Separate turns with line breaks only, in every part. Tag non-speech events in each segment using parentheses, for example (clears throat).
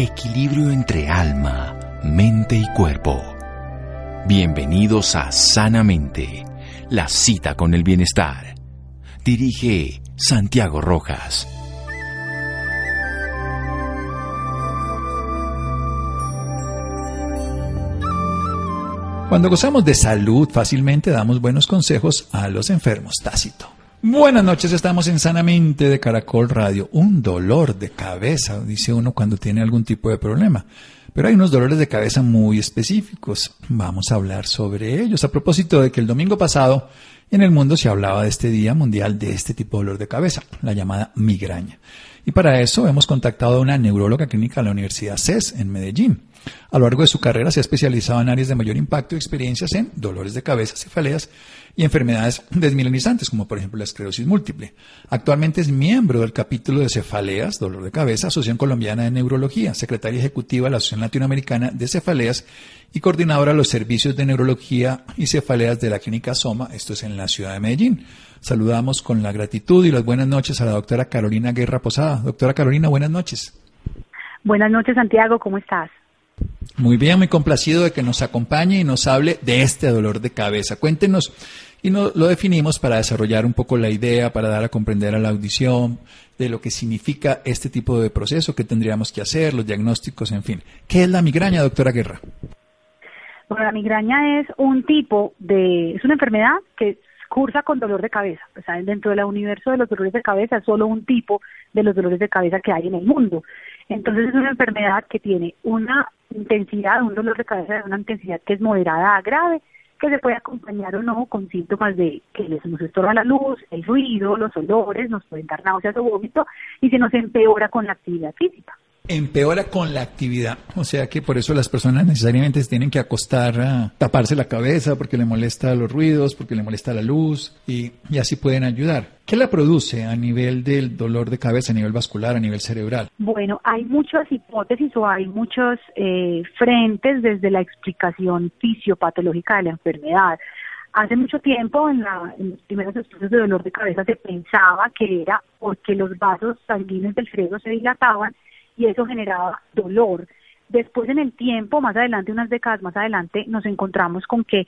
Equilibrio entre alma, mente y cuerpo. Bienvenidos a Sanamente, la cita con el bienestar. Dirige Santiago Rojas.
Cuando gozamos de salud, fácilmente damos buenos consejos a los enfermos. Tácito. Buenas noches, estamos en Sanamente de Caracol Radio. Un dolor de cabeza, dice uno cuando tiene algún tipo de problema. Pero hay unos dolores de cabeza muy específicos. Vamos a hablar sobre ellos. A propósito de que el domingo pasado en el mundo se hablaba de este Día Mundial de este tipo de dolor de cabeza, la llamada migraña. Y para eso hemos contactado a una neuróloga clínica de la Universidad CES en Medellín. A lo largo de su carrera se ha especializado en áreas de mayor impacto y experiencias en dolores de cabeza, cefaleas y enfermedades desmilenizantes, como por ejemplo la esclerosis múltiple. Actualmente es miembro del capítulo de cefaleas, dolor de cabeza, Asociación Colombiana de Neurología, secretaria ejecutiva de la Asociación Latinoamericana de Cefaleas y coordinadora de los servicios de neurología y cefaleas de la clínica Soma, esto es en la ciudad de Medellín. Saludamos con la gratitud y las buenas noches a la doctora Carolina Guerra Posada. Doctora Carolina, buenas noches.
Buenas noches, Santiago, ¿cómo estás?
Muy bien, muy complacido de que nos acompañe y nos hable de este dolor de cabeza. Cuéntenos, y no, lo definimos para desarrollar un poco la idea, para dar a comprender a la audición de lo que significa este tipo de proceso, qué tendríamos que hacer, los diagnósticos, en fin. ¿Qué es la migraña, doctora Guerra?
Bueno, la migraña es un tipo de, es una enfermedad que cursa con dolor de cabeza. O sea, dentro del universo de los dolores de cabeza es solo un tipo de los dolores de cabeza que hay en el mundo. Entonces es una enfermedad que tiene una intensidad, un dolor de cabeza de una intensidad que es moderada a grave, que se puede acompañar o no con síntomas de que les nos estorba la luz, el ruido, los olores, nos pueden dar náuseas o vómito y se nos empeora con la actividad física
empeora con la actividad. O sea que por eso las personas necesariamente se tienen que acostar a taparse la cabeza porque le molesta los ruidos, porque le molesta la luz y, así pueden ayudar. ¿Qué la produce a nivel del dolor de cabeza, a nivel vascular, a nivel cerebral?
Bueno, hay muchas hipótesis o hay muchos eh, frentes desde la explicación fisiopatológica de la enfermedad. Hace mucho tiempo, en, en, los primeros estudios de dolor de cabeza, se pensaba que era porque los vasos sanguíneos del cerebro se dilataban y eso generaba dolor. Después en el tiempo, más adelante, unas décadas más adelante, nos encontramos con que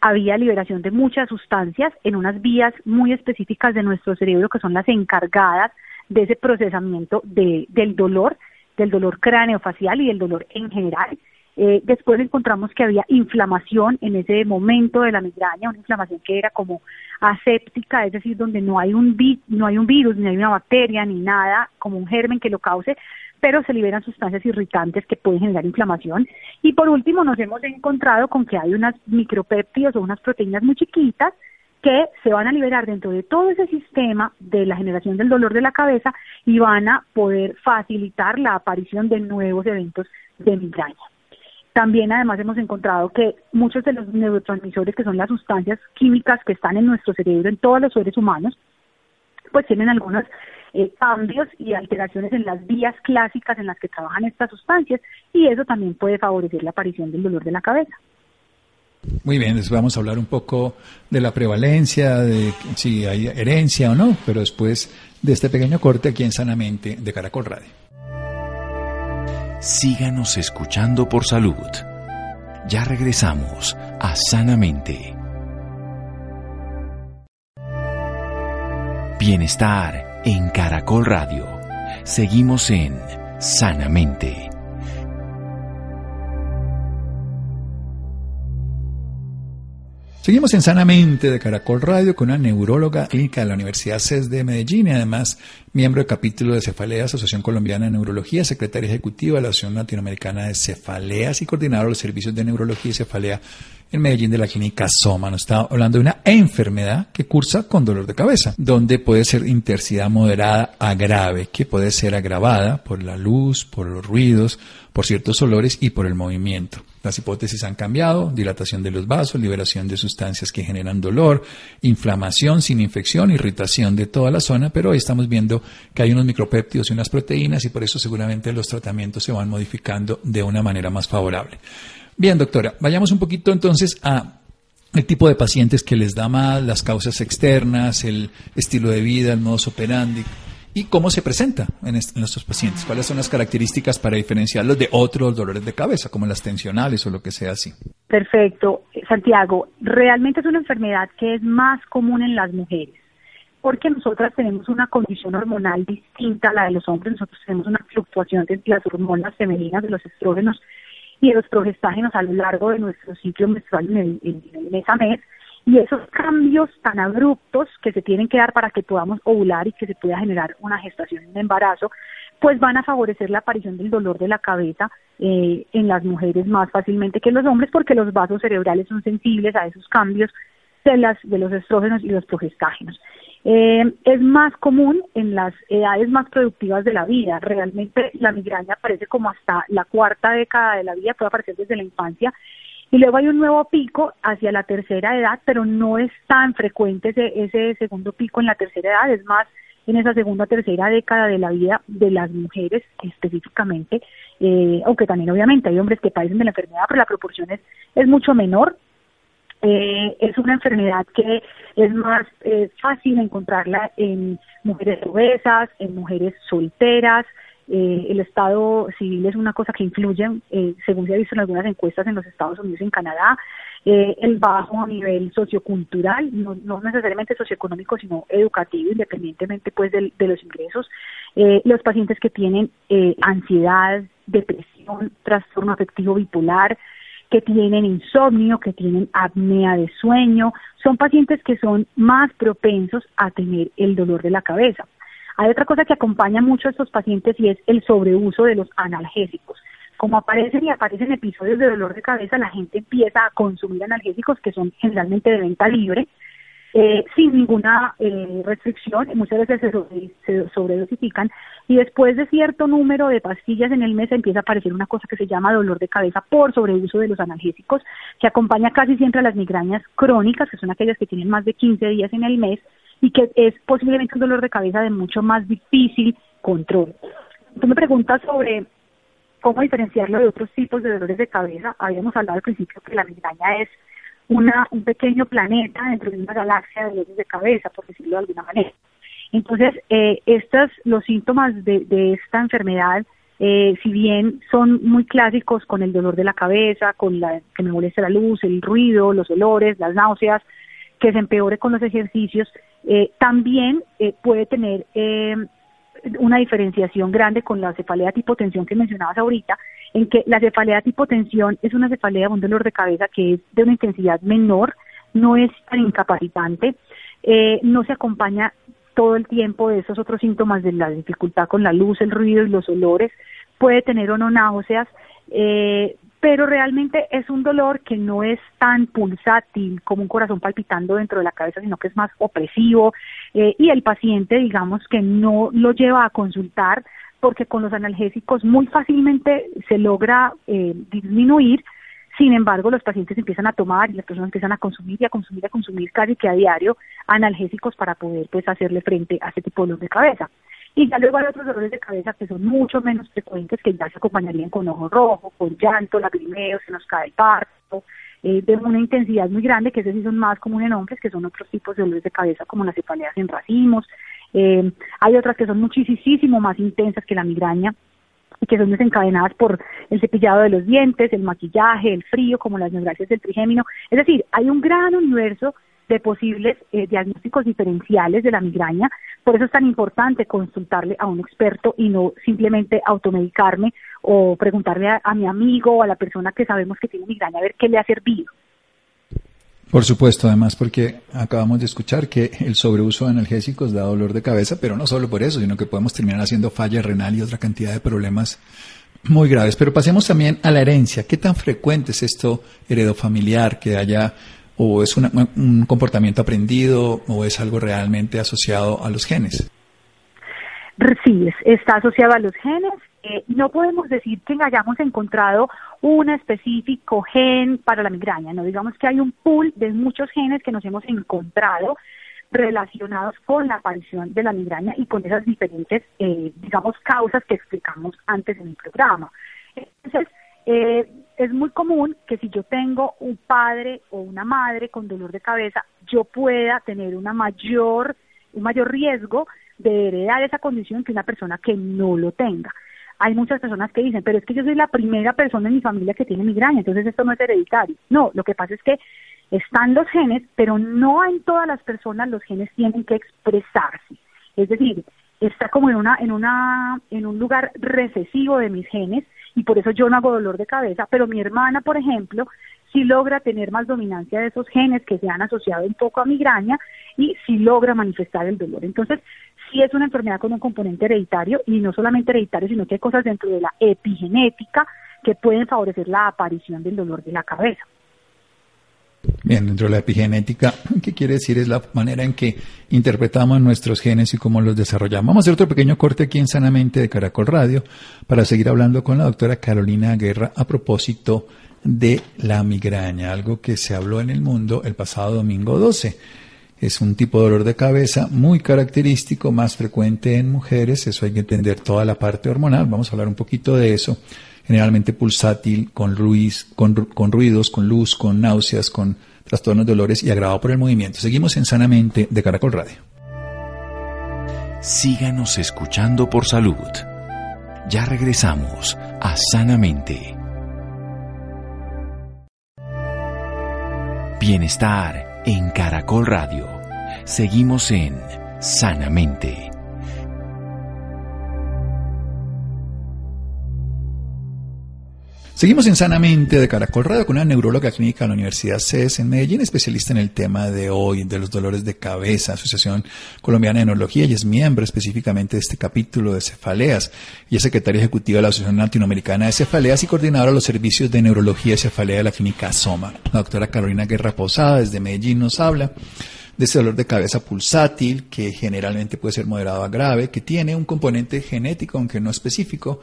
había liberación de muchas sustancias en unas vías muy específicas de nuestro cerebro que son las encargadas de ese procesamiento de, del dolor, del dolor craneofacial y del dolor en general. Eh, después encontramos que había inflamación en ese momento de la migraña, una inflamación que era como aséptica, es decir, donde no hay un, vi no hay un virus, ni hay una bacteria, ni nada, como un germen que lo cause, pero se liberan sustancias irritantes que pueden generar inflamación. Y por último, nos hemos encontrado con que hay unas micropéptidos o unas proteínas muy chiquitas que se van a liberar dentro de todo ese sistema de la generación del dolor de la cabeza y van a poder facilitar la aparición de nuevos eventos de migraña. También además hemos encontrado que muchos de los neurotransmisores, que son las sustancias químicas que están en nuestro cerebro, en todos los seres humanos, pues tienen algunos eh, cambios y alteraciones en las vías clásicas en las que trabajan estas sustancias y eso también puede favorecer la aparición del dolor de la cabeza.
Muy bien, les vamos a hablar un poco de la prevalencia, de si hay herencia o no, pero después de este pequeño corte aquí en Sanamente de Caracol Radio.
Síganos escuchando por salud. Ya regresamos a Sanamente. Bienestar en Caracol Radio. Seguimos en Sanamente.
Seguimos en Sanamente de Caracol Radio con una neuróloga clínica de la Universidad CES de Medellín y además miembro del capítulo de Cefaleas, Asociación Colombiana de Neurología, secretaria ejecutiva de la Asociación Latinoamericana de Cefaleas y coordinadora de los servicios de neurología y cefalea en Medellín de la clínica Soma. Nos está hablando de una enfermedad que cursa con dolor de cabeza, donde puede ser intensidad moderada a grave, que puede ser agravada por la luz, por los ruidos, por ciertos olores y por el movimiento. Las hipótesis han cambiado, dilatación de los vasos, liberación de sustancias que generan dolor, inflamación sin infección, irritación de toda la zona, pero hoy estamos viendo que hay unos micropéptidos y unas proteínas y por eso seguramente los tratamientos se van modificando de una manera más favorable. Bien, doctora, vayamos un poquito entonces a el tipo de pacientes que les da más, las causas externas, el estilo de vida, el modus operandi. y cómo se presenta en, nuestros pacientes. ¿Cuáles son las características para diferenciarlos de otros dolores de cabeza, como las tensionales o lo que sea así?
Perfecto. Santiago, realmente es una enfermedad que es más común en las mujeres porque nosotras tenemos una condición hormonal distinta a la de los hombres, nosotros tenemos una fluctuación de las hormonas femeninas, de los estrógenos y de los progestágenos a lo largo de nuestro ciclo menstrual en el, mes a mes, y esos cambios tan abruptos que se tienen que dar para que podamos ovular y que se pueda generar una gestación, un embarazo, pues van a favorecer la aparición del dolor de la cabeza eh, en las mujeres más fácilmente que en los hombres porque los vasos cerebrales son sensibles a esos cambios de, las, de los estrógenos y los progestágenos. Eh, es más común en las edades más productivas de la vida. Realmente la migraña aparece como hasta la cuarta década de la vida, puede aparecer desde la infancia. Y luego hay un nuevo pico hacia la tercera edad, pero no es tan frecuente ese, ese segundo pico en la tercera edad, es más en esa segunda o tercera década de la vida de las mujeres específicamente, eh, aunque también obviamente hay hombres que padecen de la enfermedad, pero la proporción es, es mucho menor eh, es una enfermedad que es más eh, fácil encontrarla en mujeres obesas, en mujeres solteras. Eh, el estado civil es una cosa que influye, eh, según se ha visto en algunas encuestas en los Estados Unidos y en Canadá. el bajo nivel sociocultural, no, no, necesariamente socioeconómico, sino educativo, independientemente pues de, de los ingresos. los pacientes que tienen ansiedad, depresión, trastorno afectivo bipolar, que tienen insomnio, que tienen apnea de sueño, son pacientes que son más propensos a tener el dolor de la cabeza. Hay otra cosa que acompaña mucho a estos pacientes y es el sobreuso de los analgésicos. Como aparecen y aparecen episodios de dolor de cabeza, la gente empieza a consumir analgésicos que son generalmente de venta libre, eh, sin ninguna eh, restricción, muchas veces se, sobredosifican y después de cierto número de pastillas en el mes empieza a aparecer una cosa que se llama dolor de cabeza por sobreuso de los analgésicos, que acompaña casi siempre a las migrañas crónicas, que son aquellas que tienen más de 15 días en el mes y que es posiblemente un dolor de cabeza de mucho más difícil control. Tú me preguntas sobre cómo diferenciarlo de otros tipos de dolores de cabeza. Habíamos hablado al principio que la migraña es una, un pequeño planeta dentro de una galaxia de dolores de cabeza, por decirlo de alguna manera. Entonces, eh, estos, los síntomas de, de esta enfermedad, eh, si bien son muy clásicos con el dolor de la cabeza, con la que me molesta la luz, el ruido, los olores, las náuseas, que se empeore con los ejercicios, eh, también eh, puede tener eh, una diferenciación grande con la cefalea tipo tensión que mencionabas ahorita, en que la cefalea tipo tensión es una cefalea, un dolor de cabeza que es de una intensidad menor, no es tan incapacitante, eh, no se acompaña todo el tiempo de esos otros síntomas de la dificultad con la luz, el ruido y los olores, puede tener o no náuseas, eh, pero realmente es un dolor que no es tan pulsátil como un corazón palpitando dentro de la cabeza, sino que es más opresivo eh, y el paciente, digamos, que no lo lleva a consultar porque con los analgésicos muy fácilmente se logra eh, disminuir, sin embargo los pacientes empiezan a tomar y las personas empiezan a consumir y a consumir y a consumir casi que a diario analgésicos para poder pues hacerle frente a este tipo de dolor de cabeza. Y ya luego hay otros dolores de cabeza que son mucho menos frecuentes, que ya se acompañarían con ojo rojo, con llanto, lagrimeo, se nos cae el parto, eh, de una intensidad muy grande, que esos sí son más comunes en hombres, que son otros tipos de dolores de cabeza como las cefaleas en racimos. Eh, hay otras que son muchísimo más intensas que la migraña y que son desencadenadas por el cepillado de los dientes, el maquillaje, el frío, como las neuralgias del trigémino. Es decir, hay un gran universo de posibles eh, diagnósticos diferenciales de la migraña. Por eso es tan importante consultarle a un experto y no simplemente automedicarme o preguntarle a, mi amigo o a la persona que sabemos que tiene migraña a ver qué le ha servido.
Por supuesto, además porque acabamos de escuchar que el sobreuso de analgésicos da dolor de cabeza, pero no solo por eso, sino que podemos terminar haciendo falla renal y otra cantidad de problemas muy graves. Pero pasemos también a la herencia. ¿Qué tan frecuente es esto heredofamiliar que haya o es un comportamiento aprendido o es algo realmente asociado a los genes?
Sí, está asociado a los genes. Eh, no podemos decir que hayamos encontrado un específico gen para la migraña, no digamos que hay un pool de muchos genes que nos hemos encontrado relacionados con la aparición de la migraña y con esas diferentes, eh, digamos, causas que explicamos antes en el programa. Entonces, eh, es muy común que si yo tengo un padre o una madre con dolor de cabeza, yo pueda tener una mayor, un mayor riesgo de heredar esa condición que una persona que no lo tenga. Hay muchas personas que dicen, pero es que yo soy la primera persona en mi familia que tiene migraña, entonces esto no es hereditario. No, lo que pasa es que están los genes, pero no en todas las personas los genes tienen que expresarse. Es decir, está como en una en una en un lugar recesivo de mis genes y por eso yo no hago dolor de cabeza, pero mi hermana, por ejemplo, sí logra tener más dominancia de esos genes que se han asociado un poco a migraña y sí logra manifestar el dolor. Entonces, sí es una enfermedad con un componente hereditario y no solamente hereditario, sino que hay cosas dentro de la epigenética que pueden favorecer la aparición del dolor de la cabeza.
Bien, dentro de la epigenética, (laughs) ¿qué quiere decir? Es la manera en que interpretamos nuestros genes y cómo los desarrollamos. Vamos a hacer otro pequeño corte aquí en Sanamente de Caracol Radio para seguir hablando con la doctora Carolina Guerra a propósito de la migraña, algo que se habló en el mundo el pasado domingo 12. Es un tipo de dolor de cabeza muy característico, más frecuente en mujeres, eso hay que entender toda la parte hormonal, vamos a hablar un poquito de eso generalmente pulsátil, con, ruidos, con luz, con náuseas, con trastornos dolores y agravado por el movimiento. Seguimos en Sanamente de Caracol Radio.
Síganos escuchando por salud. Ya regresamos a Sanamente. Bienestar en Caracol Radio. Seguimos en Sanamente.
Seguimos en Sanamente de Caracol Radio con una neuróloga clínica de la Universidad CES en Medellín, especialista en el tema de hoy, de los dolores de cabeza, Asociación Colombiana de Neurología, y es miembro específicamente de este capítulo de cefaleas, y es secretaria ejecutiva de la Asociación Latinoamericana de Cefaleas y coordinadora de los servicios de neurología y cefalea de la clínica Soma. La doctora Carolina Guerra Posada desde Medellín nos habla de ese dolor de cabeza pulsátil, que generalmente puede ser moderado a grave, que tiene un componente genético, aunque no específico,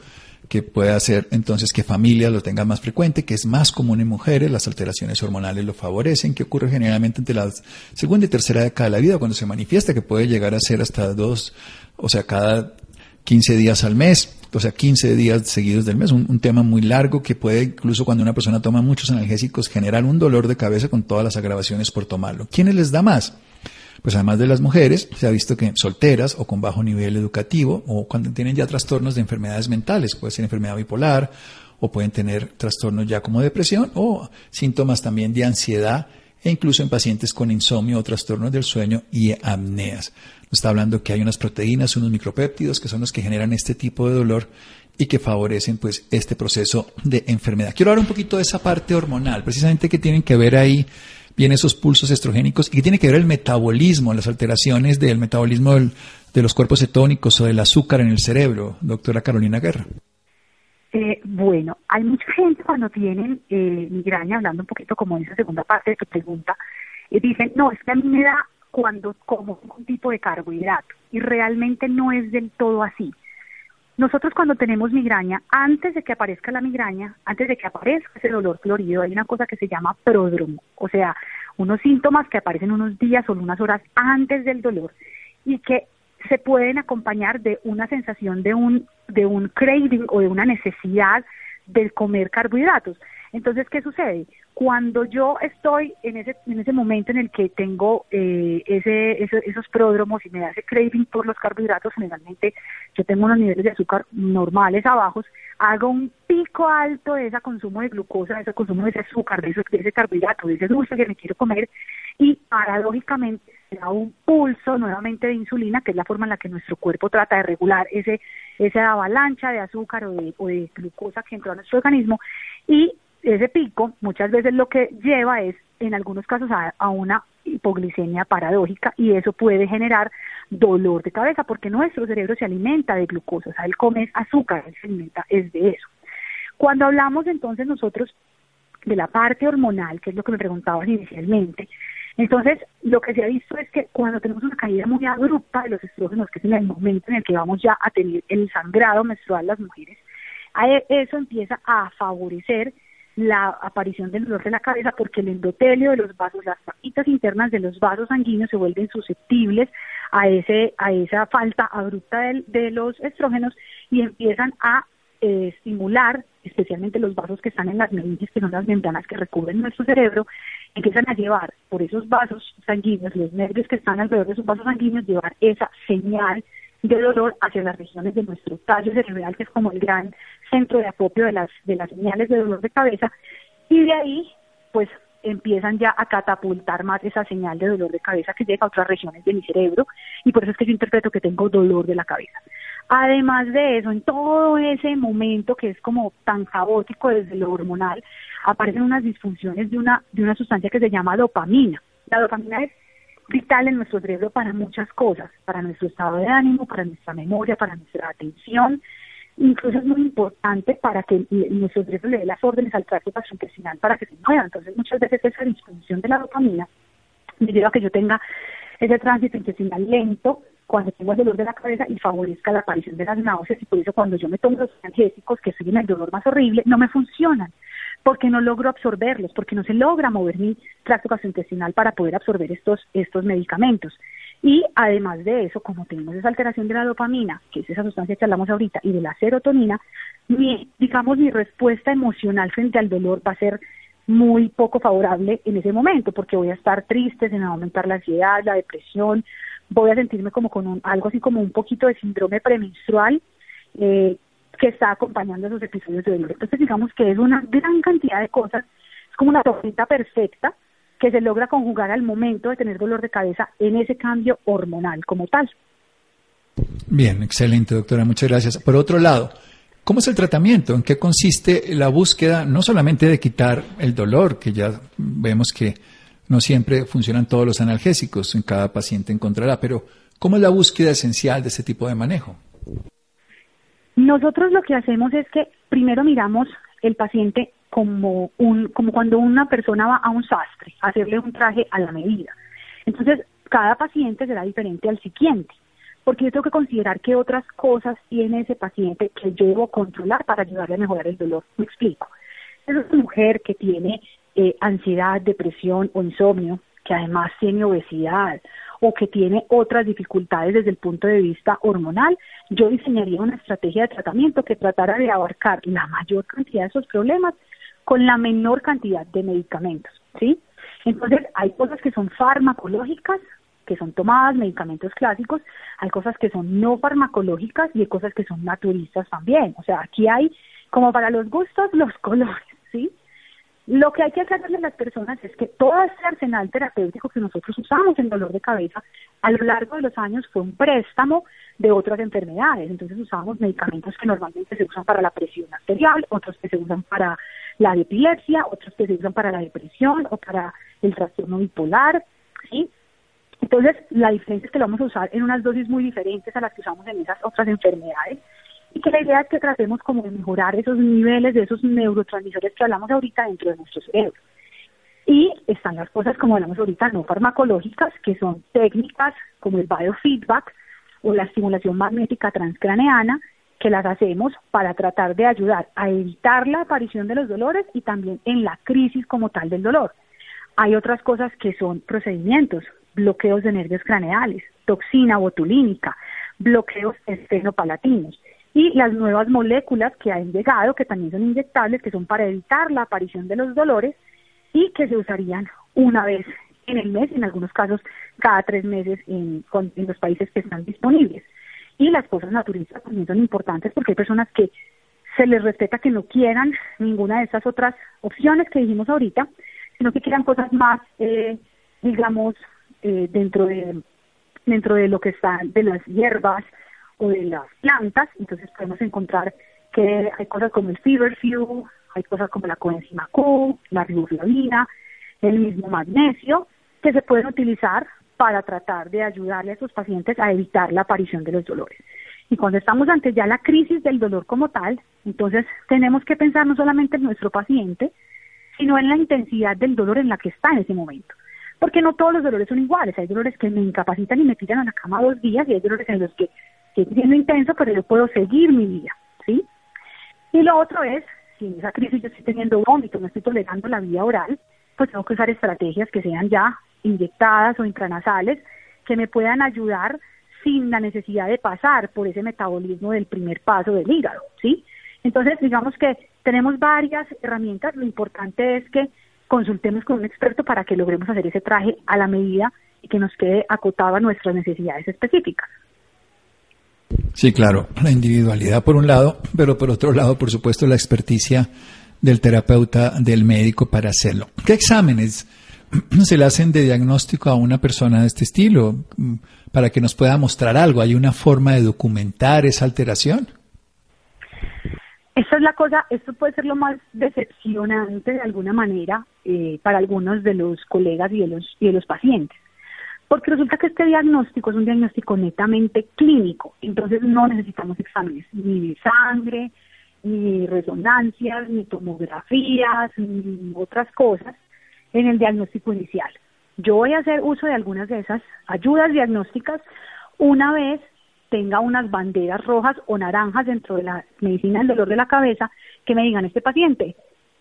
que puede hacer entonces que familias lo tengan más frecuente, que es más común en mujeres, las alteraciones hormonales lo favorecen, que ocurre generalmente entre la segunda y tercera década de la vida cuando se manifiesta, que puede llegar a ser hasta dos, o sea, cada 15 días al mes, o sea, 15 días seguidos del mes, un, un, tema muy largo que puede incluso cuando una persona toma muchos analgésicos generar un dolor de cabeza con todas las agravaciones por tomarlo. ¿Quiénes les da más? Pues además de las mujeres, se ha visto que solteras o con bajo nivel educativo o cuando tienen ya trastornos de enfermedades mentales, puede ser enfermedad bipolar o pueden tener trastornos ya como depresión o síntomas también de ansiedad e incluso en pacientes con insomnio o trastornos del sueño y apneas. Nos está hablando que hay unas proteínas, unos micropéptidos que son los que generan este tipo de dolor y que favorecen pues este proceso de enfermedad. Quiero hablar un poquito de esa parte hormonal, precisamente que tienen que ver ahí vienen esos pulsos estrogénicos y que tiene que ver el metabolismo, las alteraciones del metabolismo de los cuerpos cetónicos o del azúcar en el cerebro, doctora Carolina Guerra.
Eh, bueno, hay mucha gente cuando tienen eh, migraña, hablando un poquito como esa segunda parte de tu pregunta, eh, dicen, no, es que a mí me da cuando como un tipo de carbohidrato y realmente no es del todo así. Nosotros cuando tenemos migraña, antes de que aparezca la migraña, antes de que aparezca ese dolor florido, hay una cosa que se llama pródromo, o sea, unos síntomas que aparecen unos días o unas horas antes del dolor y que se pueden acompañar de una sensación de un, de un craving o de una necesidad de comer carbohidratos. Entonces, ¿qué sucede? Cuando yo estoy en ese, en ese momento en el que tengo eh, ese, esos pródromos y me da ese craving por los carbohidratos, generalmente yo tengo unos niveles de azúcar normales abajos, hago un pico alto de ese consumo de glucosa, de ese consumo de ese azúcar, de ese, de ese carbohidrato, de ese dulce que me quiero comer, y paradójicamente da un pulso nuevamente de insulina, que es la forma en la que nuestro cuerpo trata de regular ese, esa avalancha de azúcar o de, o de glucosa que entra a nuestro organismo, y ese pico muchas veces lo que lleva es, en algunos casos, a, una hipoglicemia paradójica y eso puede generar dolor de cabeza porque nuestro cerebro se alimenta de glucosa, o sea, él come azúcar, él se alimenta es de eso. Cuando hablamos entonces nosotros de la parte hormonal, que es lo que me preguntabas inicialmente, entonces lo que se ha visto es que cuando tenemos una caída muy abrupta de los estrógenos, que es en el momento en el que vamos ya a tener el sangrado menstrual las mujeres, eso empieza a favorecer la aparición del dolor de la cabeza porque el endotelio de los vasos, las paquitas internas de los vasos sanguíneos se vuelven susceptibles a ese a esa falta abrupta de, los estrógenos y empiezan a eh, estimular especialmente los vasos que están en las meninges, que son las membranas que recubren nuestro cerebro, empiezan a llevar por esos vasos sanguíneos, los nervios que están alrededor de esos vasos sanguíneos, llevar esa señal de dolor hacia las regiones de nuestro tallo cerebral, que es como el gran centro de acopio de las, de las señales de dolor de cabeza, y de ahí, pues empiezan ya a catapultar más esa señal de dolor de cabeza que llega a otras regiones de mi cerebro, y por eso es que yo interpreto que tengo dolor de la cabeza. Además de eso, en todo ese momento que es como tan caótico desde lo hormonal, aparecen unas disfunciones de una, de una sustancia que se llama dopamina. La dopamina es vital en nuestro cerebro para muchas cosas, para nuestro estado de ánimo, para nuestra memoria, para nuestra atención. Incluso es muy importante para que nuestro cerebro le dé las órdenes al tracto gastrointestinal para que se mueva. Entonces, muchas veces esa disfunción de la dopamina me lleva a que yo tenga ese tránsito intestinal lento cuando tengo el dolor de la cabeza y favorezca la aparición de las náuseas y por eso cuando yo me tomo los analgésicos que siguen el dolor más horrible no me funcionan porque no logro absorberlos, porque no se logra mover mi tracto gastrointestinal para poder absorber estos, estos medicamentos. Y además de eso, como tenemos esa alteración de la dopamina, que es esa sustancia que hablamos ahorita, y de la serotonina, mi, digamos, mi respuesta emocional frente al dolor va a ser muy poco favorable en ese momento, porque voy a estar triste, se me va a aumentar la ansiedad, la depresión, voy a sentirme como con algo así como un poquito de síndrome premenstrual, eh, que está acompañando esos episodios de dolor. Entonces digamos que es una gran cantidad de cosas, es como una tormenta perfecta que se logra conjugar al momento de tener dolor de cabeza en ese cambio hormonal como tal.
Bien, excelente doctora, muchas gracias. Por otro lado, ¿cómo es el tratamiento? ¿En qué consiste la búsqueda no solamente de quitar el dolor, que ya vemos que no siempre funcionan todos los analgésicos, en cada paciente encontrará, pero ¿cómo es la búsqueda esencial de ese tipo de manejo?
Nosotros lo que hacemos es que primero miramos el paciente como un como cuando una persona va a un sastre, a hacerle un traje a la medida. Entonces, cada paciente será diferente al siguiente, porque yo tengo que considerar qué otras cosas tiene ese paciente que yo debo controlar para ayudarle a mejorar el dolor. Me explico. Es una mujer que tiene eh, ansiedad, depresión o insomnio, que además tiene obesidad o que tiene otras dificultades desde el punto de vista hormonal, yo diseñaría una estrategia de tratamiento que tratara de abarcar la mayor cantidad de esos problemas con la menor cantidad de medicamentos, ¿sí? Entonces, hay cosas que son farmacológicas, que son tomadas, medicamentos clásicos, hay cosas que son no farmacológicas y hay cosas que son naturistas también. O sea, aquí hay, como para los gustos, los (laughs) colores, ¿sí? Lo que hay que aclararle a las personas es que todo ese arsenal terapéutico que nosotros usamos en dolor de cabeza a lo largo de los años fue un préstamo de otras enfermedades. Entonces usamos medicamentos que normalmente se usan para la presión arterial, otros que se usan para la epilepsia, otros que se usan para la depresión o para el trastorno bipolar, ¿sí? Entonces, la diferencia es que lo vamos a usar en unas dosis muy diferentes a las que usamos en esas otras enfermedades y que la idea es que tratemos como de mejorar esos niveles de esos neurotransmisores que hablamos ahorita dentro de nuestro cerebro. Y están las cosas como hablamos ahorita no farmacológicas, que son técnicas como el biofeedback o la estimulación magnética transcraneana, que las hacemos para tratar de ayudar a evitar la aparición de los dolores y también en la crisis como tal del dolor. Hay otras cosas que son procedimientos, bloqueos de nervios craneales, toxina botulínica, bloqueos esternopalatinos y las nuevas moléculas que han llegado, que también son inyectables, que son para evitar la aparición de los dolores y que se usarían una vez en el mes, en algunos casos cada tres meses en, los países que están disponibles. Y las cosas naturistas también son importantes porque hay personas que se les respeta que no quieran ninguna de esas otras opciones que dijimos ahorita, sino que quieran cosas más, eh, digamos, eh, dentro de dentro de lo que están de las hierbas, o de las plantas, entonces podemos encontrar que hay cosas como el feverfew, hay cosas como la coenzima Q, la riboflavina, el mismo magnesio, que se pueden utilizar para tratar de ayudarle a esos pacientes a evitar la aparición de los dolores. Y cuando estamos ante ya la crisis del dolor como tal, entonces tenemos que pensar no solamente en nuestro paciente, sino en la intensidad del dolor en la que está en ese momento. Porque no todos los dolores son iguales. Hay dolores que me incapacitan y me tiran a la cama dos días y hay dolores en los que sigue siendo intenso, pero yo puedo seguir mi vida, ¿sí? Y lo otro es, si en esa crisis yo estoy teniendo vómito, no estoy tolerando la vía oral, pues tengo que usar estrategias que sean ya inyectadas o intranasales, que me puedan ayudar sin la necesidad de pasar por ese metabolismo del primer paso del hígado, ¿sí? Entonces, digamos que tenemos varias herramientas, lo importante es que consultemos con un experto para que logremos hacer ese traje a la medida y que nos quede acotado a nuestras necesidades específicas.
Sí, claro, la individualidad por un lado, pero por otro lado, por supuesto, la experticia del terapeuta, del médico para hacerlo. ¿Qué exámenes (clears throat) se le hacen de diagnóstico a una persona de este estilo mm, para que nos pueda mostrar algo? ¿Hay una forma de documentar esa alteración?
Esa es la cosa, esto puede ser lo más decepcionante de alguna manera eh, para algunos de los colegas y de los, y de los pacientes. Porque resulta que este diagnóstico es un diagnóstico netamente clínico, entonces no necesitamos exámenes ni de sangre, ni resonancias, ni tomografías, ni otras cosas en el diagnóstico inicial. Yo voy a hacer uso de algunas de esas ayudas diagnósticas una vez tenga unas banderas rojas o naranjas dentro de la medicina del dolor de la cabeza que me digan este paciente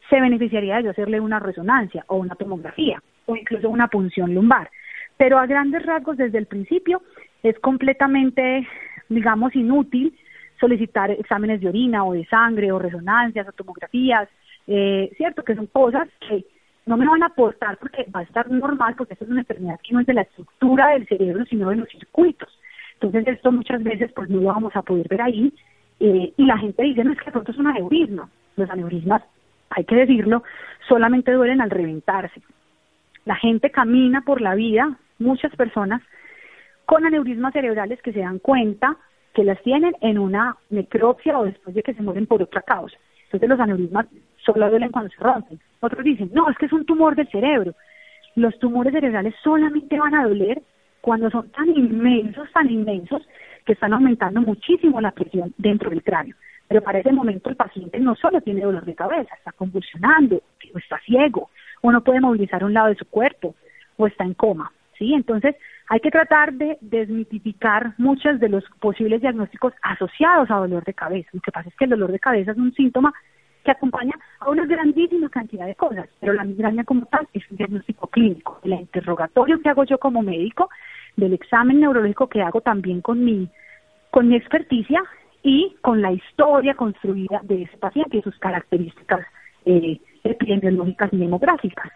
se beneficiaría de yo hacerle una resonancia o una tomografía o incluso una punción lumbar. Pero a grandes rasgos, desde el principio, es completamente, digamos, inútil solicitar exámenes de orina o de sangre o resonancias o tomografías, eh, ¿cierto? Que son cosas que no me van a aportar porque va a estar normal, porque esto es una enfermedad que no es de la estructura del cerebro, sino de los circuitos. Entonces, esto muchas veces pues no lo vamos a poder ver ahí. Eh, y la gente dice, no, es que pronto es un aneurisma. Los aneurismas, hay que decirlo, solamente duelen al reventarse. La gente camina por la vida muchas personas con aneurismas cerebrales que se dan cuenta que las tienen en una necropsia o después de que se mueren por otra causa. Entonces los aneurismas solo duelen cuando se rompen. Otros dicen, no, es que es un tumor del cerebro. Los tumores cerebrales solamente van a doler cuando son tan inmensos, tan inmensos, que están aumentando muchísimo la presión dentro del cráneo. Pero para ese momento el paciente no solo tiene dolor de cabeza, está convulsionando, está ciego, o no puede movilizar un lado de su cuerpo, o está en coma. ¿sí? Entonces, hay que tratar de desmitificar muchos de los posibles diagnósticos asociados a dolor de cabeza. Lo que pasa es que el dolor de cabeza es un síntoma que acompaña a una grandísima cantidad de cosas, pero la migraña como tal es un diagnóstico clínico. El interrogatorio que hago yo como médico, del examen neurológico que hago también con mi, con mi experticia y con la historia construida de ese paciente y sus características eh, epidemiológicas y demográficas.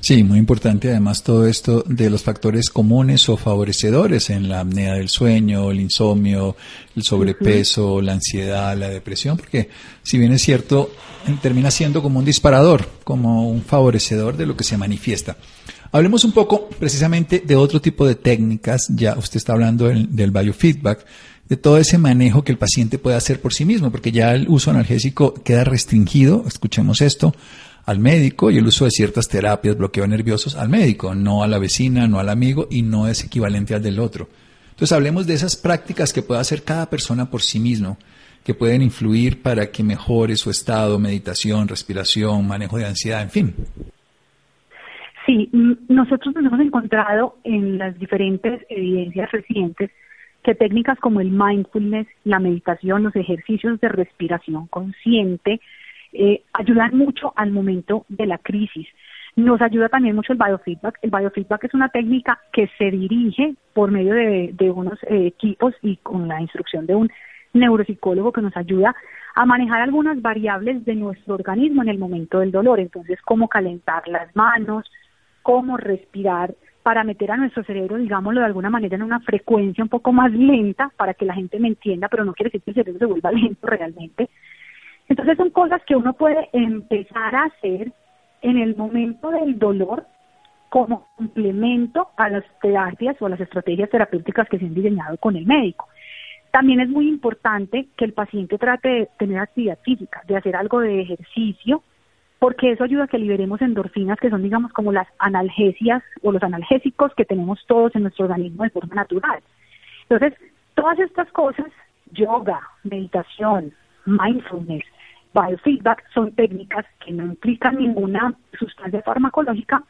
Sí, muy importante además todo esto de los factores comunes o favorecedores en la apnea del sueño, el insomnio, el sobrepeso, la ansiedad, la depresión, porque si bien es cierto, termina siendo como un disparador, como un favorecedor de lo que se manifiesta. Hablemos un poco precisamente de otro tipo de técnicas, ya usted está hablando del, del biofeedback, de todo ese manejo que el paciente puede hacer por sí mismo, porque ya el uso analgésico queda restringido, escuchemos esto, al médico y el uso de ciertas terapias, bloqueo nerviosos al médico, no a la vecina, no al amigo y no es equivalente al del otro. Entonces hablemos de esas prácticas que puede hacer cada persona por sí mismo, que pueden influir para que mejore su estado, meditación, respiración, manejo de ansiedad, en fin.
Sí, nosotros nos hemos encontrado en las diferentes evidencias recientes que técnicas como el mindfulness, la meditación, los ejercicios de respiración consciente, eh, ayudan mucho al momento de la crisis. Nos ayuda también mucho el biofeedback. El biofeedback es una técnica que se dirige por medio de, unos eh, equipos y con la instrucción de un neuropsicólogo que nos ayuda a manejar algunas variables de nuestro organismo en el momento del dolor. Entonces, cómo calentar las manos, cómo respirar para meter a nuestro cerebro, digámoslo de alguna manera, en una frecuencia un poco más lenta para que la gente me entienda, pero no quiere decir que el cerebro se vuelva (laughs) lento realmente. Entonces son cosas que uno puede empezar a hacer en el momento del dolor como complemento a las terapias o a las estrategias terapéuticas que se han diseñado con el médico. También es muy importante que el paciente trate de tener actividad física, de hacer algo de ejercicio, porque eso ayuda a que liberemos endorfinas, que son, digamos, como las analgesias o los analgésicos que tenemos todos en nuestro organismo de forma natural. Entonces, todas estas cosas, yoga, meditación, mindfulness, biofeedback son técnicas que no implican ninguna sustancia farmacológica,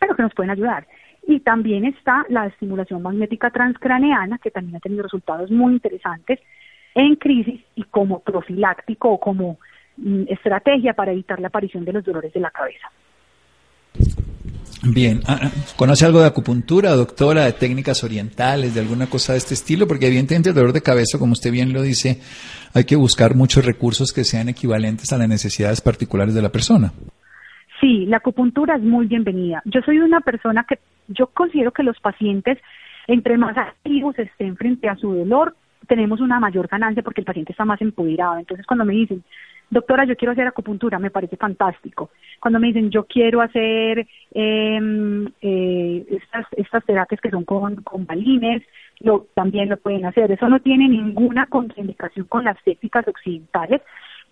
pero que nos pueden ayudar. Y también está la estimulación magnética transcraneana, que también ha tenido resultados muy interesantes en crisis y como profiláctico o como estrategia para evitar la aparición de los dolores de la cabeza.
Bien, ah, ¿conoce algo de acupuntura, doctora, de técnicas orientales, de alguna cosa de este estilo? Porque evidentemente el dolor de cabeza, como usted bien lo dice, hay que buscar muchos recursos que sean equivalentes a las necesidades particulares de la persona.
Sí, la acupuntura es muy bienvenida. Yo soy una persona que yo considero que los pacientes, entre más activos estén frente a su dolor, tenemos una mayor ganancia porque el paciente está más empoderado. Entonces, cuando me dicen, doctora, yo quiero hacer acupuntura, me parece fantástico. Cuando me dicen, yo quiero hacer em, eh, estas, estas terapias que son con, con balines, lo, también lo pueden hacer. Eso no tiene ninguna contraindicación con las técnicas occidentales.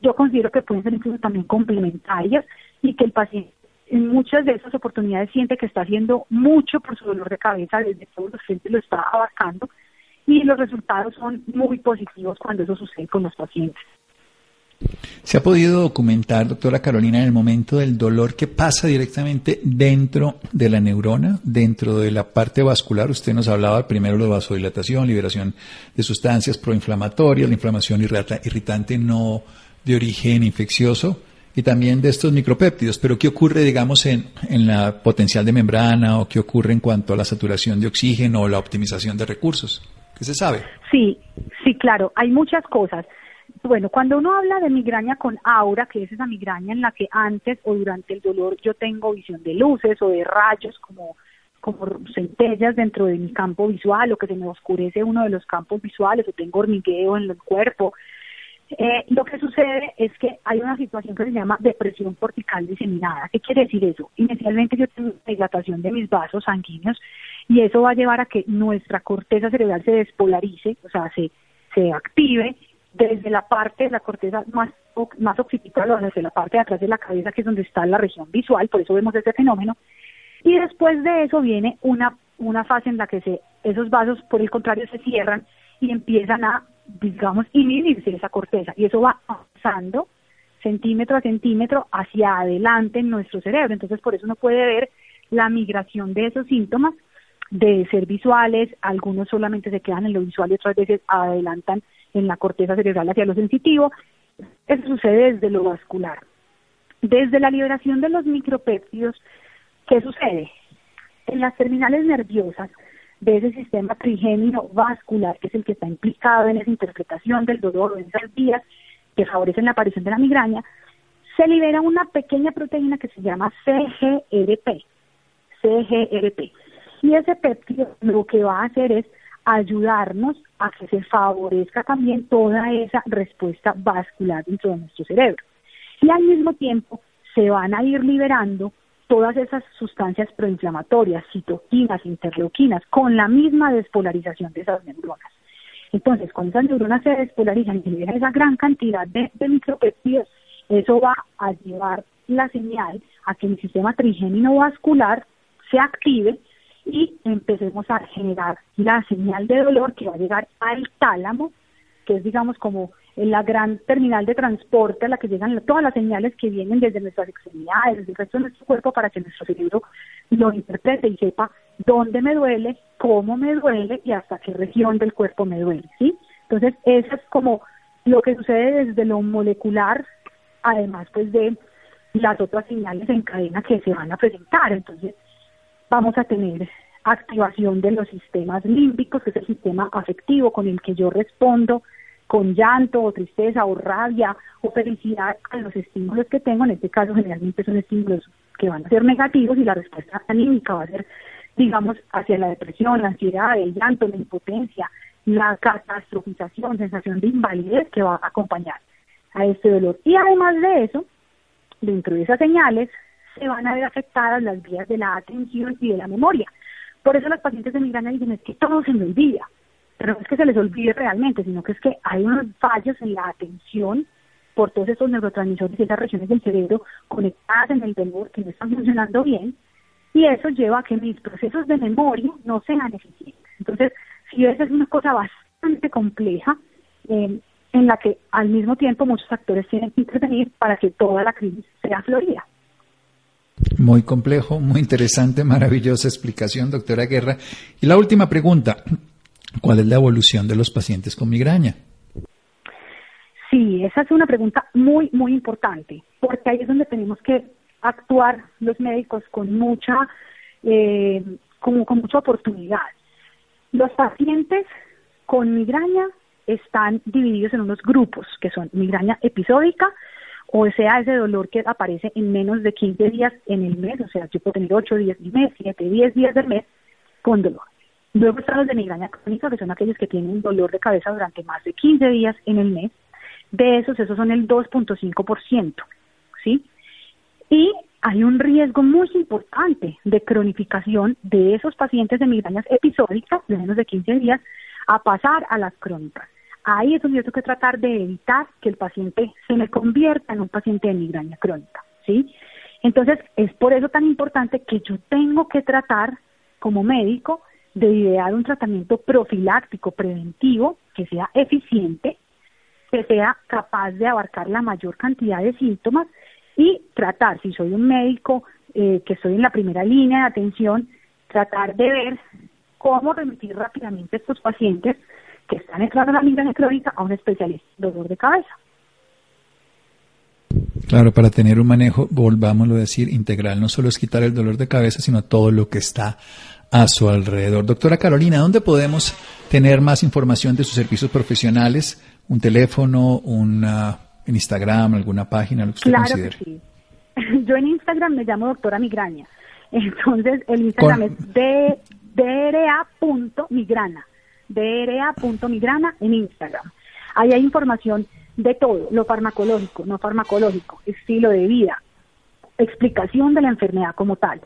Yo considero que pueden ser incluso también complementarias y que el paciente en muchas de esas oportunidades siente que está haciendo mucho por su dolor de cabeza, desde todos los frentes lo está abarcando y los resultados son muy positivos cuando eso sucede con los pacientes.
¿Se ha podido documentar, doctora Carolina, en el momento del dolor que pasa directamente dentro de la neurona, dentro de la parte vascular? Usted nos hablaba primero de vasodilatación, liberación de sustancias proinflamatorias, la inflamación irritante no de origen infeccioso y también de estos micropéptidos. Pero ¿qué ocurre, digamos, en, en la potencial de membrana o qué ocurre en cuanto a la saturación de oxígeno o la optimización de recursos? ¿Qué se sabe?
Sí, sí, claro, hay muchas cosas. Bueno, cuando uno habla de migraña con aura, que es esa migraña en la que antes o durante el dolor yo tengo visión de luces o de rayos como como centellas dentro de mi campo visual o que se me oscurece uno de los campos visuales o tengo hormigueo en el cuerpo. Eh, lo que sucede es que hay una situación que se llama depresión cortical diseminada. ¿Qué quiere decir eso? Inicialmente yo tengo dilatación de mis vasos sanguíneos y eso va a llevar a que nuestra corteza cerebral se despolarice, o sea, se, se active desde la parte de la corteza más, más occipital o desde la parte de atrás de la cabeza, que es donde está la región visual, por eso vemos ese fenómeno. Y después de eso viene una, una fase en la que se, esos vasos, por el contrario, se cierran y empiezan a, digamos, inhibirse esa corteza. Y eso va avanzando centímetro a centímetro hacia adelante en nuestro cerebro. Entonces, por eso uno puede ver la migración de esos síntomas de ser visuales, algunos solamente se quedan en lo visual y otras veces adelantan en la corteza cerebral hacia lo sensitivo. Eso sucede desde lo vascular. Desde la liberación de los micropéptidos, ¿qué sucede? En las terminales nerviosas de ese sistema trigémino vascular, que es el que está implicado en esa interpretación del dolor o en esas vías que favorecen la aparición de la migraña, se libera una pequeña proteína que se llama CGRP. CGRP. Y ese péptido lo que va a hacer es ayudarnos a que se favorezca también toda esa respuesta vascular dentro de nuestro cerebro. Y al mismo tiempo se van a ir liberando todas esas sustancias proinflamatorias, citoquinas, interleuquinas, con la misma despolarización de esas neuronas. Entonces, cuando esas neuronas se despolarizan y se libera esa gran cantidad de, de eso va a llevar la señal a que el sistema trigémino vascular se active y empecemos a generar la señal de dolor que va a llegar al tálamo, que es digamos como la gran terminal de transporte a la que llegan todas las señales que vienen desde nuestras extremidades, desde el resto de nuestro cuerpo para que nuestro cerebro lo interprete y sepa dónde me duele, cómo me duele y hasta qué región del cuerpo me duele, ¿sí? Entonces, eso es como lo que sucede desde lo molecular, además pues de las otras señales en cadena que se van a presentar. Entonces, vamos a tener activación de los sistemas límbicos, que es el sistema afectivo con el que yo respondo con llanto o tristeza o rabia o felicidad a los estímulos que tengo. En este caso, generalmente son estímulos que van a ser negativos y la respuesta anímica va a ser, digamos, hacia la depresión, la ansiedad, el llanto, la impotencia, la catastrofización, sensación de invalidez que va a acompañar a este dolor. Y además de eso, dentro de esas señales, se van a ver afectadas las vías de la atención y de la memoria. Por eso los pacientes de migraña dicen es que todo se me olvida, pero no es que se les olvide realmente, sino que es que hay unos fallos en la atención por todos esos neurotransmisores y esas regiones del cerebro conectadas en el dolor que no están funcionando bien, y eso lleva a que mis procesos de memoria no sean eficientes. Entonces, si esa es una cosa bastante compleja, eh, en la que al mismo tiempo muchos actores tienen que intervenir para que toda la crisis sea florida.
Muy complejo, muy interesante, maravillosa explicación, doctora Guerra. Y la última pregunta, ¿cuál es la evolución de los pacientes con migraña?
Sí, esa es una pregunta muy, muy importante, porque ahí es donde tenemos que actuar los médicos con mucha, eh, con mucha oportunidad. Los pacientes con migraña están divididos en unos grupos, que son migraña episódica, o sea, ese dolor que aparece en menos de 15 días en el mes, o sea, yo puedo tener 8 días del mes, 7, 10 días del mes con dolor. Luego están los de migraña crónica, que son aquellos que tienen dolor de cabeza durante más de 15 días en el mes. De esos, esos son el 2.5%, ¿sí? Y hay un riesgo muy importante de cronificación de esos pacientes de migrañas episódicas de menos de 15 días a pasar a las crónicas. Ahí es donde yo tengo que tratar de evitar que el paciente se me convierta en un paciente de migraña crónica, ¿sí? Entonces, es por eso tan importante que yo tengo que tratar como médico de idear un tratamiento profiláctico, preventivo, que sea eficiente, que sea capaz de abarcar la mayor cantidad de síntomas y tratar, si soy un médico eh, que estoy en la primera línea de atención, tratar de ver cómo remitir rápidamente a estos pacientes que están entrando en la migraña crónica a un especialista en dolor de cabeza.
Claro, para tener un manejo, volvámoslo a decir, integral, no solo es quitar el dolor de cabeza, sino todo lo que está a su alrededor. Doctora Carolina, ¿dónde podemos tener más información de sus servicios profesionales? ¿Un teléfono, una, en Instagram, alguna página, lo que usted
claro Que sí. (laughs) Yo en Instagram me llamo doctora Migraña. (laughs) Entonces, el Instagram es dra.migrana. dra.migrana en Instagram. Ahí hay información de todo, lo farmacológico, no farmacológico, estilo de vida, explicación de la enfermedad como tal.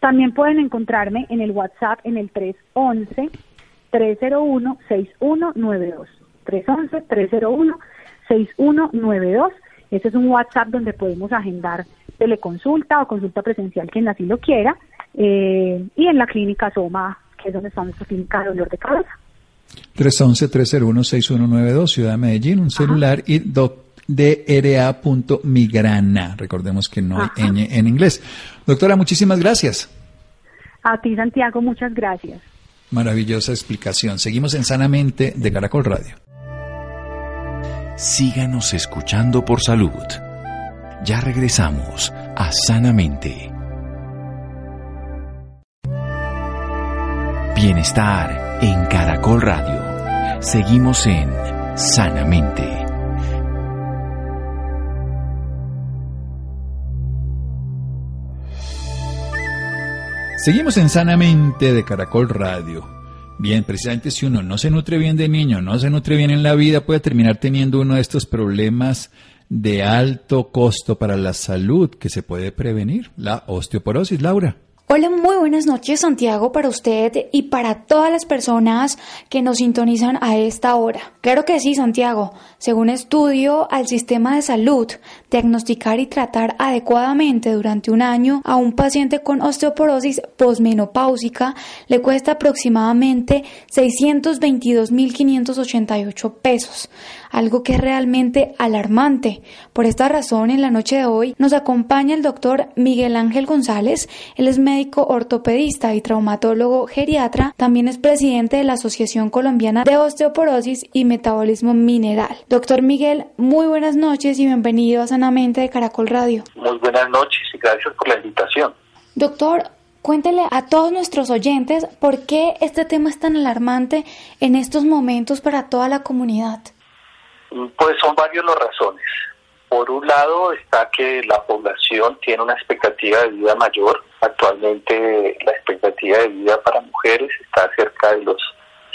También pueden encontrarme en el WhatsApp en el 311-301-6192. 311-301-6192. Ese es un WhatsApp donde podemos agendar teleconsulta o consulta presencial quien así lo quiera. Eh, y en la clínica Soma, que es donde está nuestra clínica de dolor de cabeza.
311-301-6192, Ciudad de Medellín, un celular y DRA.migrana. Recordemos que no hay ñ en inglés. Doctora, muchísimas gracias.
A ti, Santiago, muchas gracias.
Maravillosa explicación. Seguimos en Sanamente de Caracol Radio.
Síganos escuchando por salud. Ya regresamos a Sanamente. Bienestar en Caracol Radio. Seguimos en Sanamente.
Seguimos en Sanamente de Caracol Radio. Bien, precisamente si uno no se nutre bien de niño, no se nutre bien en la vida, puede terminar teniendo uno de estos problemas de alto costo para la salud que se puede prevenir, la osteoporosis, Laura.
Hola, muy buenas noches Santiago para usted y para todas las personas que nos sintonizan a esta hora. Claro que sí, Santiago. Según estudio al sistema de salud, diagnosticar y tratar adecuadamente durante un año a un paciente con osteoporosis posmenopáusica le cuesta aproximadamente 622.588 pesos algo que es realmente alarmante. Por esta razón, en la noche de hoy nos acompaña el doctor Miguel Ángel González. Él es médico ortopedista y traumatólogo geriatra. También es presidente de la Asociación Colombiana de Osteoporosis y Metabolismo Mineral. Doctor Miguel, muy buenas noches y bienvenido a Sanamente de Caracol Radio.
Muy buenas noches y gracias por la invitación.
Doctor, Cuéntele a todos nuestros oyentes por qué este tema es tan alarmante en estos momentos para toda la comunidad.
Pues son varias las razones. Por un lado está que la población tiene una expectativa de vida mayor. Actualmente la expectativa de vida para mujeres está cerca de los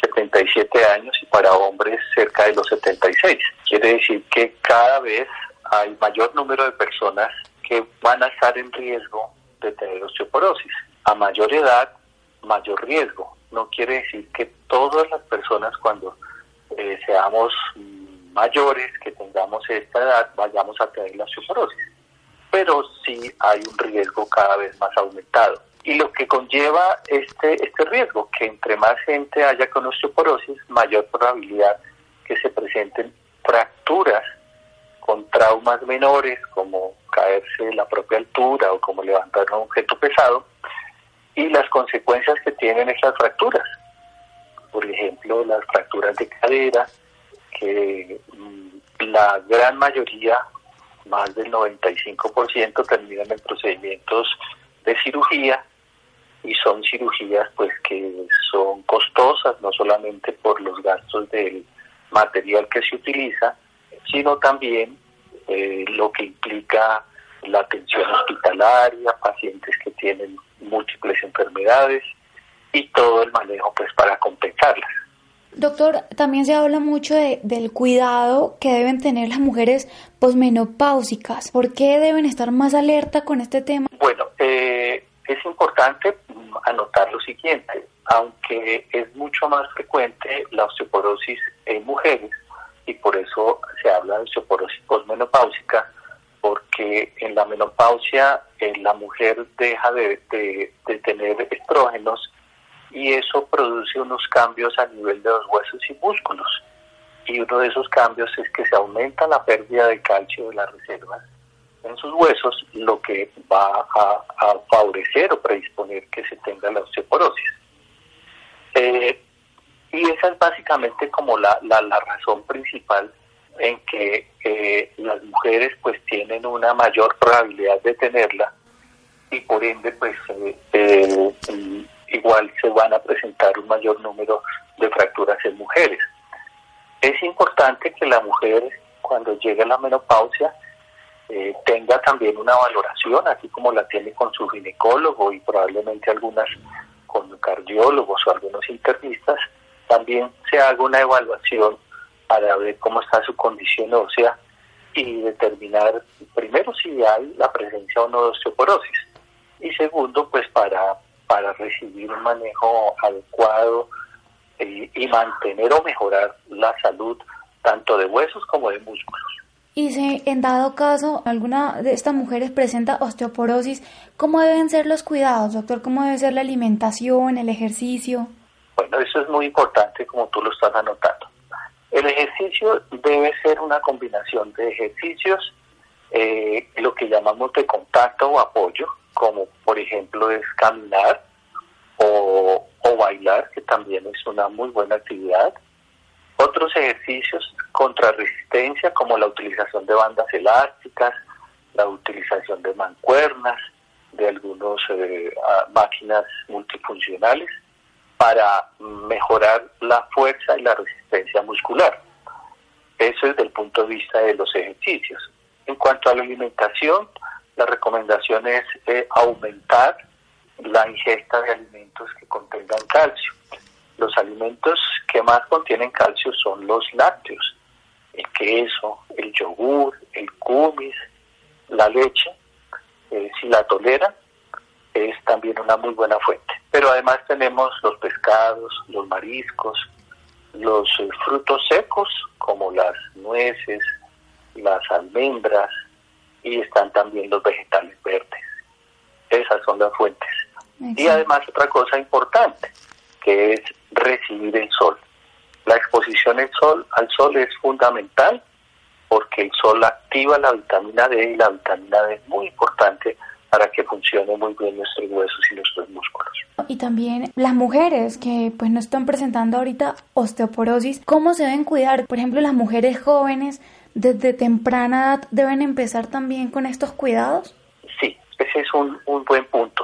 77 años y para hombres cerca de los 76. Quiere decir que cada vez hay mayor número de personas que van a estar en riesgo de tener osteoporosis. A mayor edad, mayor riesgo. No quiere decir que todas las personas cuando eh, seamos mayores que tengamos esta edad vayamos a tener la osteoporosis, pero sí hay un riesgo cada vez más aumentado. Y lo que conlleva este, este riesgo, que entre más gente haya con osteoporosis, mayor probabilidad que se presenten fracturas con traumas menores, como caerse de la propia altura o como levantar un objeto pesado, y las consecuencias que tienen esas fracturas. Por ejemplo, las fracturas de cadera, que mm, la gran mayoría, más del 95%, terminan en procedimientos de cirugía y son cirugías pues que son costosas no solamente por los gastos del material que se utiliza, sino también eh, lo que implica la atención hospitalaria, pacientes que tienen múltiples enfermedades y todo el manejo pues para compensarlas.
Doctor, también se habla mucho de, del cuidado que deben tener las mujeres posmenopáusicas. ¿Por qué deben estar más alerta con este tema?
Bueno, eh, es importante anotar lo siguiente. Aunque es mucho más frecuente la osteoporosis en mujeres, y por eso se habla de osteoporosis posmenopáusica, porque en la menopausia eh, la mujer deja de, tener estrógenos y eso produce unos cambios a nivel de los huesos y músculos. Y uno de esos cambios es que se aumenta la pérdida de calcio de las reservas en sus huesos, lo que va a, favorecer o predisponer que se tenga la osteoporosis. Eh, y esa es básicamente como la, la, razón principal en que eh, las mujeres pues tienen una mayor probabilidad de tenerla y por ende pues eh, igual se van a presentar un mayor número de fracturas en mujeres. Es importante que la mujer cuando llegue a la menopausia eh, tenga también una valoración, así como la tiene con su ginecólogo y probablemente algunas con cardiólogos o algunos internistas, también se haga una evaluación para ver cómo está su condición ósea y determinar primero si hay la presencia o no de osteoporosis y segundo pues para para recibir un manejo adecuado eh, y mantener o mejorar la salud tanto de huesos como de músculos.
Y si en dado caso alguna de estas mujeres presenta osteoporosis, ¿cómo deben ser los cuidados, doctor? ¿Cómo debe ser la alimentación, el ejercicio?
Bueno, eso es muy importante como tú lo estás anotando. El ejercicio debe ser una combinación de ejercicios, eh, lo que llamamos de contacto o apoyo, como por ejemplo es caminar o, bailar, que también es una muy buena actividad. Otros ejercicios contra resistencia, como la utilización de bandas elásticas, la utilización de mancuernas, de algunas eh, máquinas multifuncionales, para mejorar la fuerza y la resistencia muscular. Eso es desde el punto de vista de los ejercicios. En cuanto a la alimentación, la recomendación es eh, aumentar la ingesta de alimentos que contengan calcio. Los alimentos que más contienen calcio son los lácteos, el queso, el yogur, el kumis, la leche. Eh, si la toleran, es también una muy buena fuente. Pero además tenemos los pescados, los mariscos, los eh, frutos secos como las nueces, las almendras, y están también los vegetales verdes. Esas son las fuentes. Y además otra cosa importante, que es recibir el sol. La exposición al sol, al sol es fundamental porque el sol activa la vitamina D y la vitamina D es muy importante para que funcione muy bien nuestros huesos y nuestros músculos.
Y también las mujeres que pues no están presentando ahorita osteoporosis, ¿cómo se deben cuidar? Por ejemplo, las mujeres jóvenes desde temprana edad deben empezar también con estos cuidados?
Sí, ese es un, buen punto.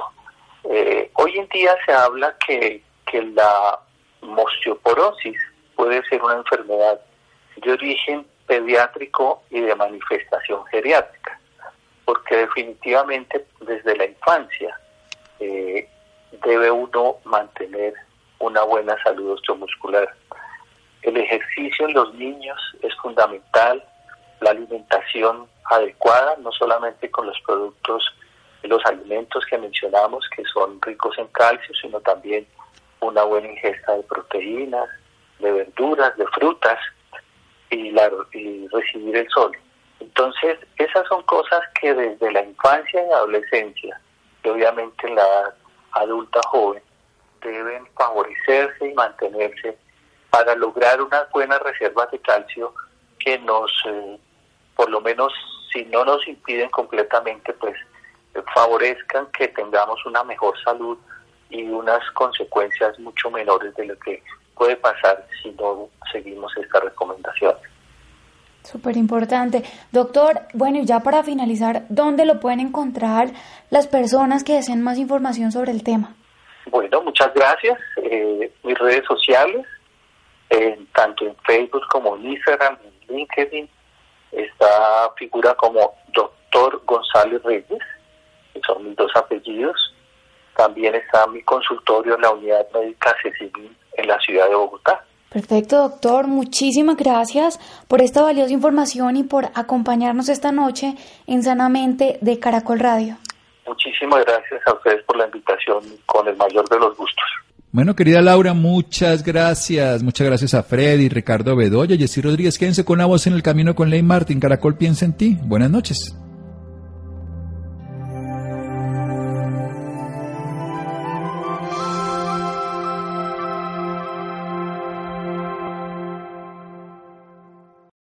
Eh, hoy en día se habla que, que la osteoporosis puede ser una enfermedad de origen pediátrico y de manifestación geriátrica, porque definitivamente desde la infancia eh, debe uno mantener una buena salud osteomuscular. El ejercicio en los niños es fundamental, la alimentación adecuada, no solamente con los productos, los alimentos que mencionamos, que son ricos en calcio, sino también una buena ingesta de proteínas, de verduras, de frutas y, recibir el sol. Entonces, esas son cosas que desde la infancia y adolescencia, y obviamente en la adulta joven, deben favorecerse y mantenerse para lograr unas buenas reservas de calcio que nos eh, por lo menos si no nos impiden completamente, pues eh, favorezcan que tengamos una mejor salud y unas consecuencias mucho menores de lo que puede pasar si no seguimos esta recomendación.
Súper importante. Doctor, bueno, y ya para finalizar, ¿dónde lo pueden encontrar las personas que deseen más información sobre el tema?
Bueno, muchas gracias. Eh, mis redes sociales, tanto en Facebook como en Instagram, en LinkedIn, esta figura como doctor González Reyes, que son mis dos apellidos, también está mi consultorio en la unidad médica Cecilín en la ciudad de Bogotá.
Perfecto, doctor. Muchísimas gracias por esta valiosa información y por acompañarnos esta noche en Sanamente de Caracol Radio.
Muchísimas gracias a ustedes por la invitación con el mayor de los gustos.
Bueno, querida Laura, muchas gracias. Muchas gracias a Freddy, Ricardo Bedoya, Jessy Rodríguez. Quédense con la voz en el camino con Ley Martín. Caracol piensa en ti. Buenas noches.